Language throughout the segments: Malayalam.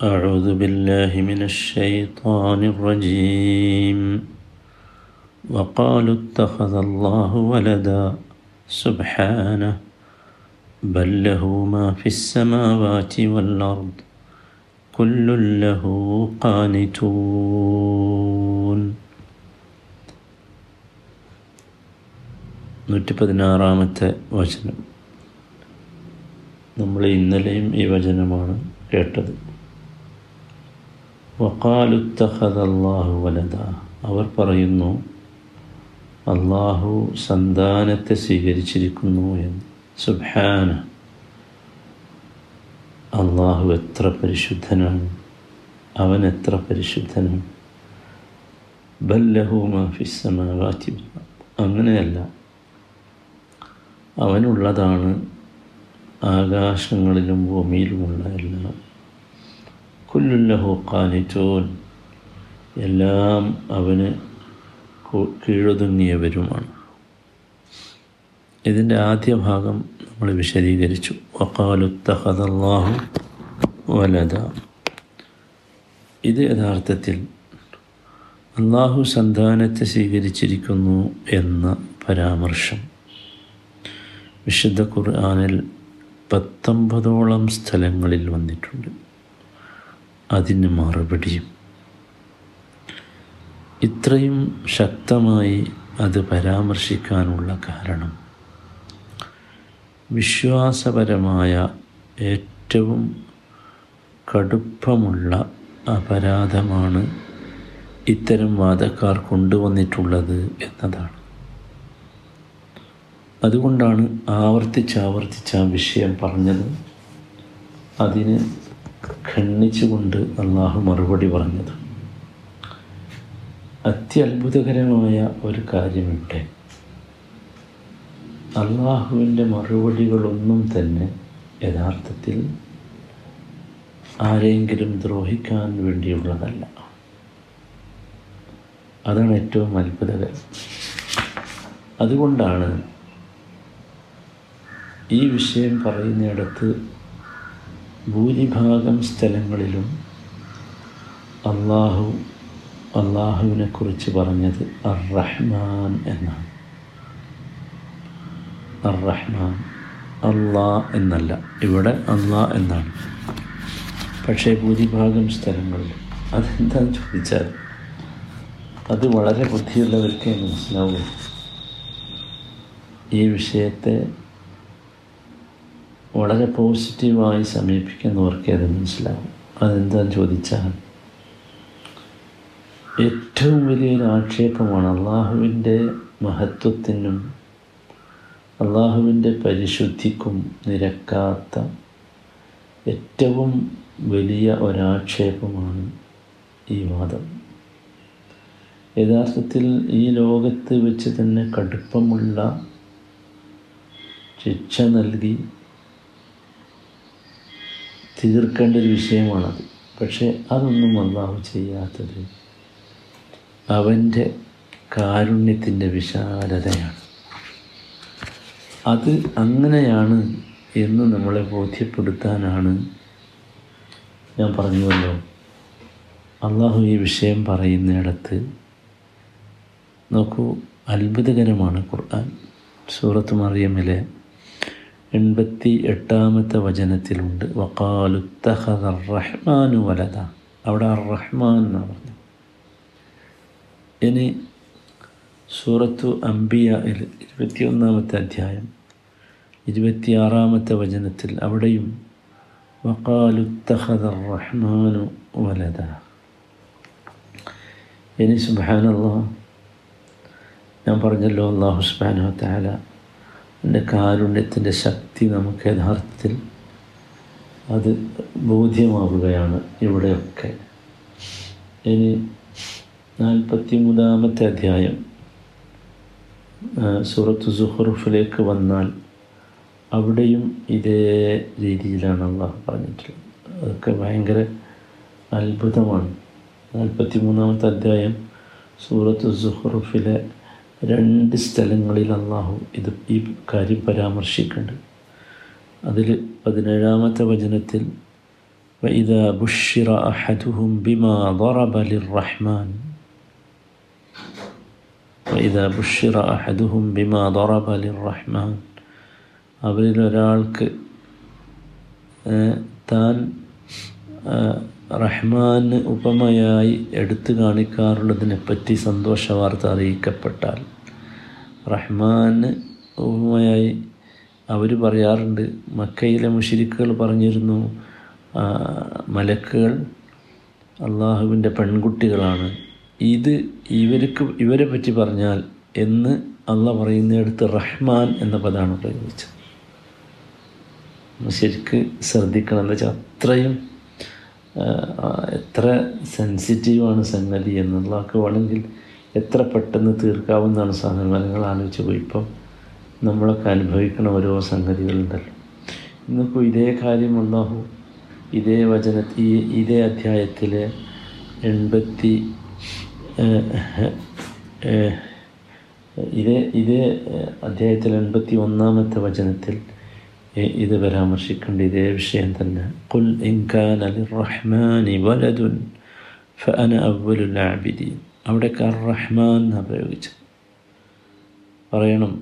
أعوذ بالله من الشيطان الرجيم وقالوا اتخذ الله ولدا سبحانه بل له ما في السماوات والأرض كل له قانتون നൂറ്റി പതിനാറാമത്തെ വചനം നമ്മൾ ഇന്നലെയും ഈ വചനമാണ് കേട്ടത് വക്കാലുത്തഹദല്ലാഹു വലത അവർ പറയുന്നു അള്ളാഹു സന്താനത്തെ സ്വീകരിച്ചിരിക്കുന്നു എന്ന്. സുബാന അള്ളാഹു എത്ര പരിശുദ്ധനാണ്. അവൻ എത്ര പരിശുദ്ധനാണ്. ബല്ലഹു മാഫിസമാവാറ്റി അങ്ങനെയല്ല. അവനുള്ളതാണ് ആകാശങ്ങളിലും ഭൂമിയിലുമുള്ള എല്ലാം. കുല്ലുല്ലഹു കാനിറ്റോൻ എല്ലാം അവന് കീഴൊതുങ്ങിയവരുമാണ്. ഇതിന്റെ ആദ്യ ഭാഗം നമ്മൾ വിശദീകരിച്ചു. വക്കാലുത്തഹദല്ലാഹു വലത ഇത് യഥാർത്ഥത്തിൽ അള്ളാഹു സന്താനത്തെ സ്വീകരിച്ചിരിക്കുന്നു എന്ന പരാമർശം. വിശുദ്ധ ഖുർആാനിൽ പത്തൊമ്പതോളം സ്ഥലങ്ങളിൽ വന്നിട്ടുണ്ട്. അതിന് മറുപടിയും ഇത്രയും ശക്തമായി അത് പരാമർശിക്കാനുള്ള കാരണം വിശ്വാസപരമായ ഏറ്റവും കടുപ്പമുള്ള അപരാധമാണ് ഇത്തരം വാദക്കാർ കൊണ്ടുവന്നിട്ടുള്ളത് എന്നതാണ്. അതുകൊണ്ടാണ് ആവർത്തിച്ചാവർത്തിച്ച് ആ വിഷയം പറഞ്ഞത്. അതിന് ഖണ്ഡിച്ചുകൊണ്ട് അള്ളാഹു മറുപടി പറഞ്ഞത്. അത്യത്ഭുതകരമായ ഒരു കാര്യമുണ്ട്. അള്ളാഹുവിന്റെ മറുപടികളൊന്നും തന്നെ യഥാർത്ഥത്തിൽ ആരെങ്കിലും ദ്രോഹിക്കാൻ വേണ്ടിയുള്ളതല്ല. അതാണ് ഏറ്റവും അത്ഭുതകരം. അതുകൊണ്ടാണ് ഈ വിഷയം പറയുന്നിടത്ത് ഭൂരിഭാഗം സ്ഥലങ്ങളിലും അള്ളാഹു അള്ളാഹുവിനെ കുറിച്ച് പറഞ്ഞത് അർ റഹ്മാൻ എന്നാണ്. അർ റഹ്മാൻ അള്ളാ എന്നല്ല ഇവിടെ അള്ളാ എന്നാണ്. പക്ഷേ ഭൂരിഭാഗം സ്ഥലങ്ങളിൽ അതെന്താണെന്ന് ചോദിച്ചാൽ അത് വളരെ ബുദ്ധിയുള്ളവർക്കേ മനസ്സിലാവുള്ളൂ. ഈ വിഷയത്തെ വളരെ പോസിറ്റീവായി സമീപിക്കുന്നവർക്ക് അത് മനസ്സിലാവും. അതെന്താന്ന് ചോദിച്ചാൽ ഏറ്റവും വലിയൊരു ആക്ഷേപമാണ് അള്ളാഹുവിന്റെ മഹത്വത്തിനും അള്ളാഹുവിന്റെ പരിശുദ്ധിക്കും നിരക്കാത്ത ഏറ്റവും വലിയ ഒരാക്ഷേപമാണ് ഈ വാദം. യഥാർത്ഥത്തിൽ ഈ ലോകത്ത് വെച്ച് തന്നെ കടുപ്പമുള്ള ശിക്ഷ നൽകി തീർക്കേണ്ട ഒരു വിഷയമാണത്. പക്ഷേ അതൊന്നും അള്ളാഹു ചെയ്യാത്തത് അവന്റെ കാരുണ്യത്തിന്റെ വിശാലതയാണ്. അത് അങ്ങനെയാണ് എന്ന് നമ്മളെ ബോധ്യപ്പെടുത്താനാണ് ഞാൻ പറഞ്ഞുവല്ലോ. അള്ളാഹു ഈ വിഷയം പറയുന്നിടത്ത് നോക്കൂ അത്ഭുതകരമാണ് ഖുർആൻ. സൂറത്ത് മറിയമിലെ എൺപത്തി എട്ടാമത്തെ വചനത്തിലുണ്ട് വക്കാലുത്തഹദ റഹ്മാനു വലത അവിടെ റഹ്മാൻ എന്നാണ് പറഞ്ഞു ഇനി സൂറത്തു അംബിയ ഇരുപത്തിയൊന്നാമത്തെ അധ്യായം ഇരുപത്തിയാറാമത്തെ വചനത്തിൽ അവിടെയും വക്കാലുത്തഹദ റഹ്മാനു വലത ഇനി സുബാനല്ലാ ഞാൻ പറഞ്ഞല്ലോ അള്ളാഹു സുബാനു താല എന്റെ കാരുണ്യത്തിന്റെ ശക്തി നമുക്ക് യഥാർത്ഥത്തിൽ അത് ബോധ്യമാവുകയാണ് ഇവിടെയൊക്കെ. ഇനി നാൽപ്പത്തി മൂന്നാമത്തെ അധ്യായം സൂറത്ത് സുഹറുഫിലേക്ക് വന്നാൽ അവിടെയും ഇതേ രീതിയിലാണ് അള്ളാഹ് പറഞ്ഞിട്ടുള്ളത്. അതൊക്കെ ഭയങ്കര അത്ഭുതമാണ്. നാൽപ്പത്തി മൂന്നാമത്തെ അധ്യായം സൂറത്ത് സുഹറുഫിലെ രണ്ട് സ്ഥലങ്ങളിൽ അള്ളാഹു ഇത് ഈ കാര്യം പരാമർശിക്കുന്നുണ്ട് അതിൽ പതിനേഴാമത്തെ വചനത്തിൽ وإذا بشر أحدهم بما ضرب للرحمن وإذا بشر أحدهم بما ضرب للرحمن അവരിൽ ഒരാൾക്ക് താൻ റഹ്മാന് ഉപമയായി എടുത്തു കാണിക്കാറുള്ളതിനെപ്പറ്റി സന്തോഷ വാർത്ത അറിയിക്കപ്പെട്ടാൽ റഹ്മാന് ഉപമയായി അവർ പറയാറുണ്ട് മക്കയിലെ മുഷിരിക്കുകൾ പറഞ്ഞിരുന്നു മലക്കുകൾ അള്ളാഹുവിന്റെ പെൺകുട്ടികളാണ്. ഇത് ഇവർക്ക് ഇവരെ പറ്റി പറഞ്ഞാൽ എന്ന് അള്ള പറയുന്നിടത്ത് റഹ്മാൻ എന്ന പദമാണ് പ്രയോഗിച്ചത് ശരിക്ക് ശ്രദ്ധിക്കണം. എന്താ വെച്ചാൽ അത്രയും എത്ര സെൻസിറ്റീവാണ് സംഗതി എന്നുള്ളതൊക്കെ വേണമെങ്കിൽ എത്ര പെട്ടെന്ന് തീർക്കാവുന്നതാണ് സാധനം. നിങ്ങൾ ആലോചിച്ച് പോയി. ഇപ്പം നമ്മളൊക്കെ അനുഭവിക്കണ ഓരോ സംഗതികളുണ്ടല്ലോ. ഇന്നിപ്പോൾ ഇതേ കാര്യം അള്ളാഹു ഇതേ വചന ഇതേ അധ്യായത്തിലെ എൺപത്തി ഇതേ ഇതേ അധ്യായത്തിൽ എൺപത്തി ഒന്നാമത്തെ വചനത്തിൽ ഇത് പരാമർശിക്കേണ്ട ഇതേ വിഷയം തന്നെ. കുൽ റഹ്മാനി വലതുൻ ഫഅന അവിടെ ആബിദീൻ. അവിടേക്ക് അർ റഹ്മാൻ എന്നാണ് പ്രയോഗിച്ചത്. പറയണം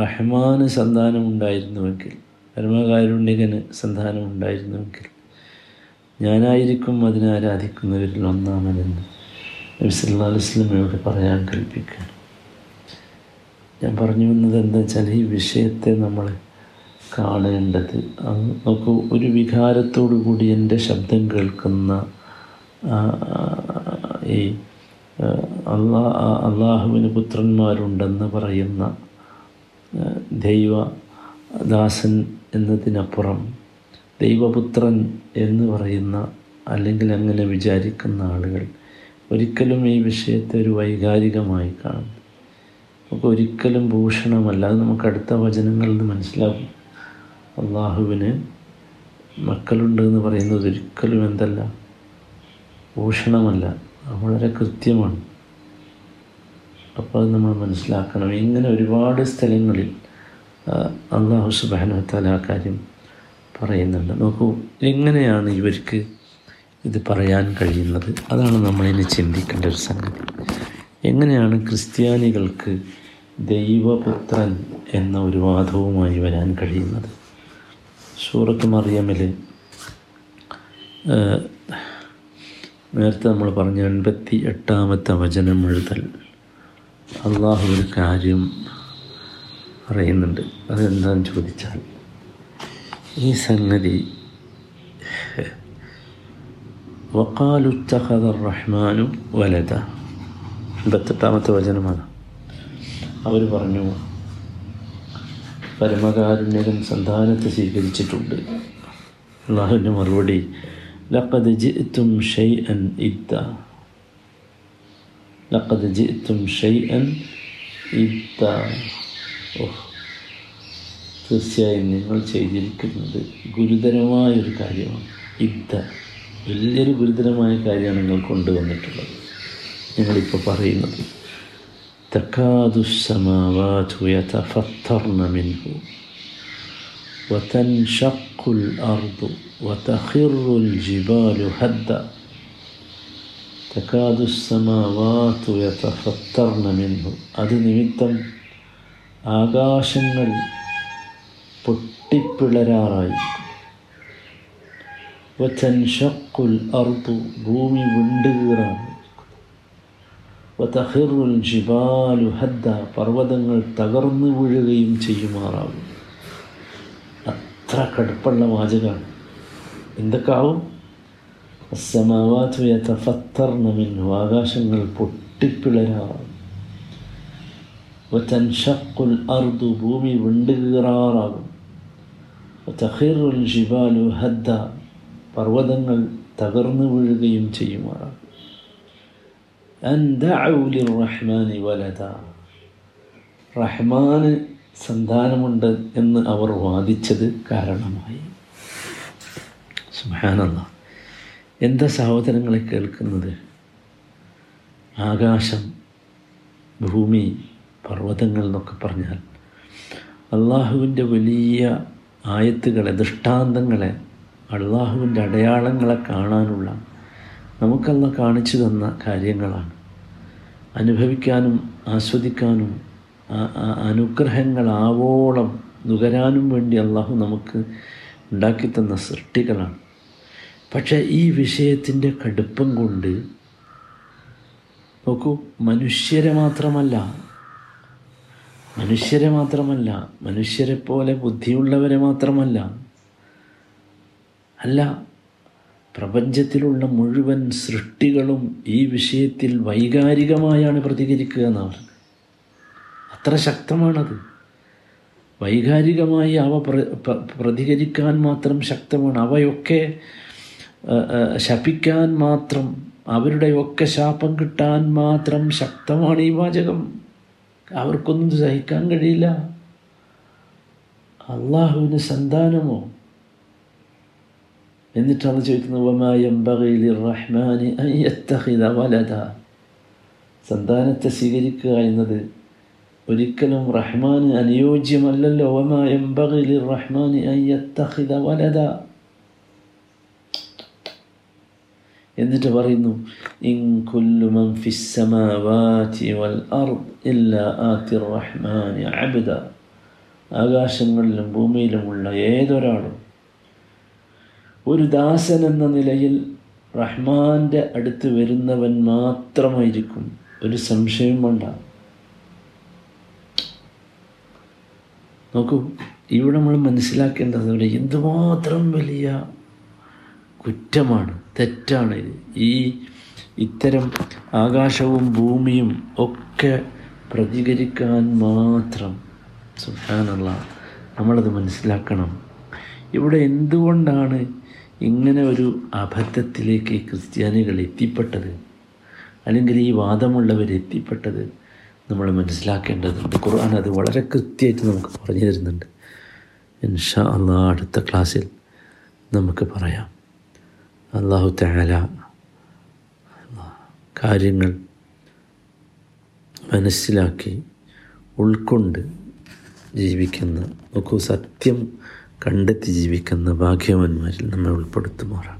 റഹ്മാന് സന്താനം ഉണ്ടായിരുന്നുവെങ്കിൽ പരമകാരുണ്യകന് സന്താനം ഉണ്ടായിരുന്നുവെങ്കിൽ ഞാനായിരിക്കും അതിനെ ആരാധിക്കുന്നവരിൽ ഒന്നാമനെന്ന് നബി സല്ലാ വസ്ലമയോട് പറയാൻ കൽപ്പിക്കുക ഞാൻ പറഞ്ഞു വന്നത് എന്താ വെച്ചാൽ ഈ വിഷയത്തെ നമ്മൾ കാണേണ്ടത്. നോക്കൂ ഒരു വികാരത്തോടു കൂടി എന്റെ ശബ്ദം കേൾക്കുന്ന ഈ അള്ളാ അള്ളാഹുവിന് പുത്രന്മാരുണ്ടെന്ന് പറയുന്ന ദൈവ ദാസൻ എന്നതിനപ്പുറം ദൈവപുത്രൻ എന്ന് പറയുന്ന അല്ലെങ്കിൽ അങ്ങനെ വിചാരിക്കുന്ന ആളുകൾ ഒരിക്കലും ഈ വിഷയത്തെ ഒരു വൈകാരികമായി കാണും. നമുക്ക് ഒരിക്കലും ഭൂഷണമല്ല. അത് നമുക്ക് അടുത്ത വചനങ്ങളിൽ നിന്ന് മനസ്സിലാകും അള്ളാഹുവിന് മക്കളുണ്ട് എന്ന് പറയുന്നത് ഒരിക്കലും എന്തല്ല ഭൂഷണമല്ല വളരെ കൃത്യമാണ്. അപ്പോൾ അത് നമ്മൾ മനസ്സിലാക്കണം. ഇങ്ങനെ ഒരുപാട് സ്ഥലങ്ങളിൽ അള്ളാഹു സുബാനത്താല ആ കാര്യം പറയുന്നുണ്ട്. നോക്കൂ എങ്ങനെയാണ് ഇവർക്ക് ഇത് പറയാൻ കഴിയുന്നത്. അതാണ് നമ്മളിനി ചിന്തിക്കേണ്ട ഒരു സംഗതി. എങ്ങനെയാണ് ക്രിസ്ത്യാനികൾക്ക് ദൈവപുത്രൻ എന്ന ഒരു വാദവുമായി വരാൻ കഴിയുന്നത്? സൂറത്ത് മറിയമിൽ നേരത്തെ നമ്മൾ പറഞ്ഞ എൺപത്തി എട്ടാമത്തെ വചനം എഴുതൽ. അള്ളാഹു ഒരു കാര്യം പറയുന്നുണ്ട് അതെന്താണെന്ന് ചോദിച്ചാൽ ഈ സംഗതി വക്കാലുത്തഹദർ റഹ്മാനു വലത എൺപത്തെട്ടാമത്തെ വചനമാണ്. അവർ പറഞ്ഞു പരമകാരുണ്യകൻ സന്താനത്തെ സ്വീകരിച്ചിട്ടുണ്ട്. അള്ളാഹുവിന്റെ മറുപടി ലക്കത് ജിത്തും ഷെയ് അൻ ഇദ്ദ. ലക്കത് ജിത്തും ഷെയ് അൻ ഇദ്ദ. ഓഹ്. തീർച്ചയായും നിങ്ങൾ ചെയ്തിരിക്കുന്നത് ഗുരുതരമായൊരു കാര്യമാണ്. ഇദ്ദ. വലിയൊരു ഗുരുതരമായ കാര്യമാണ് നിങ്ങൾ കൊണ്ടുവന്നിട്ടുള്ളത്. നിങ്ങളിപ്പോൾ പറയുന്നത് تكاد السماوات يتفطرن منه وتنشق الأرض وتخر الجبال هدا تكاد السماوات يتفطرن منه അത് നിമിത്തം ആകാശങ്ങൾ പൊട്ടിപ്പിളരാറായി വച്ചൻഷക്കുൽ അർദു ഭൂമി വിണ്ടുകീറാണ് വതഹിറുൽ ജിബാലു ഹദ്ദ പർവതങ്ങൾ തകർന്നു വീഴുകയും ചെയ്യുമാറാകും. അത്ര കടുപ്പുള്ള വാചകമാണ്. എന്തൊക്കെ ആവും സമാവാത്തു യതഫത്തർന മിൻഹു ആകാശങ്ങൾ പൊട്ടിപ്പിളരാറാകും വതൻഷക്കുൽ അർദു ഭൂമി വിണ്ടുകീറാറാകും. വതഹിറുൽ ജിബാലു ഹദ്ദ പർവതങ്ങൾ തകർന്നു വീഴുകയും ചെയ്യുമാറാകും. റഹ്മാനി വലത റഹ്മാന് സന്താനമുണ്ട് എന്ന് അവർ വാദിച്ചത് കാരണമായി. സുഹാനല്ല എന്താ സഹോദരങ്ങളെ കേൾക്കുന്നത്? ആകാശം ഭൂമി പർവതങ്ങൾ എന്നൊക്കെ പറഞ്ഞാൽ അള്ളാഹുവിന്റെ വലിയ ആയത്തുകളെ ദൃഷ്ടാന്തങ്ങളെ അള്ളാഹുവിന്റെ അടയാളങ്ങളെ കാണാനുള്ള നമുക്കല്ല കാണിച്ചു തന്ന കാര്യങ്ങളാണ്. അനുഭവിക്കാനും ആസ്വദിക്കാനും ആവോളം നുകരാനും വേണ്ടി അള്ളാഹു നമുക്ക് ഉണ്ടാക്കിത്തന്ന സൃഷ്ടികളാണ്. പക്ഷേ ഈ വിഷയത്തിന്റെ കടുപ്പം കൊണ്ട് നോക്കൂ മനുഷ്യരെ മാത്രമല്ല മനുഷ്യരെ മാത്രമല്ല മനുഷ്യരെ പോലെ ബുദ്ധിയുള്ളവരെ മാത്രമല്ല അല്ല പ്രപഞ്ചത്തിലുള്ള മുഴുവൻ സൃഷ്ടികളും ഈ വിഷയത്തിൽ വൈകാരികമായാണ് പ്രതികരിക്കുക എന്നാണ്. അത്ര ശക്തമാണത്. വൈകാരികമായി അവ പ്ര- പ്ര- പ്രതികരിക്കാൻ മാത്രം ശക്തമാണ്. അവയൊക്കെ ശപിക്കാൻ മാത്രം അവരുടെയൊക്കെ ശാപം കിട്ടാൻ മാത്രം ശക്തമാണ് ഈ വാചകം. അവർക്കൊന്നും സഹിക്കാൻ കഴിയില്ല. അള്ളാഹുവിന് സന്താനമോ എന്നിട്ടാണ് ചോദിക്കുന്നത് വമായംബകയിൽ റഹ്മാനി അയ്യത്തഹിത വലത സന്താനത്തെ സ്വീകരിക്കുക എന്നത് ഒരിക്കലും റഹ്മാന് അനുയോജ്യമല്ലല്ലോ. വമായംബകയിൽ റഹ്മാനി അയ്യത്തഹിത വലത എന്നിട്ട് പറയുന്നു ആകാശങ്ങളിലും ഭൂമിയിലുമുള്ള ഏതൊരാളും ഒരു ദാസൻ എന്ന നിലയിൽ റഹ്മാന്റെ അടുത്ത് വരുന്നവൻ മാത്രമായിരിക്കും ഒരു സംശയം വേണ്ട. നോക്കൂ ഇവിടെ നമ്മൾ മനസ്സിലാക്കേണ്ടത് ഇവിടെ എന്തുമാത്രം വലിയ കുറ്റമാണ് തെറ്റാണ് ഈ ഇത്തരം ആകാശവും ഭൂമിയും ഒക്കെ പ്രതികരിക്കാൻ മാത്രം സുഹാനുള്ള നമ്മളത് മനസ്സിലാക്കണം. ഇവിടെ എന്തുകൊണ്ടാണ് ഇങ്ങനെ ഒരു അബദ്ധത്തിലേക്ക് ക്രിസ്ത്യാനികൾ എത്തിപ്പെട്ടത് അല്ലെങ്കിൽ ഈ വാദമുള്ളവർ എത്തിപ്പെട്ടത് നമ്മൾ മനസ്സിലാക്കേണ്ടതുണ്ട്. ഖുർആൻ അത് വളരെ കൃത്യമായിട്ട് നമുക്ക് പറഞ്ഞു തരുന്നുണ്ട്. ഇൻഷാ അള്ളാഹ് അടുത്ത ക്ലാസ്സിൽ നമുക്ക് പറയാം. അള്ളാഹു തആല കാര്യങ്ങൾ മനസ്സിലാക്കി ഉൾക്കൊണ്ട് ജീവിക്കുന്ന നോക്കൂ സത്യം കണ്ടെത്തി ജീവിക്കുന്ന ഭാഗ്യവാന്മാരിൽ നമ്മെ ഉൾപ്പെടുത്തുമാറാകട്ടെ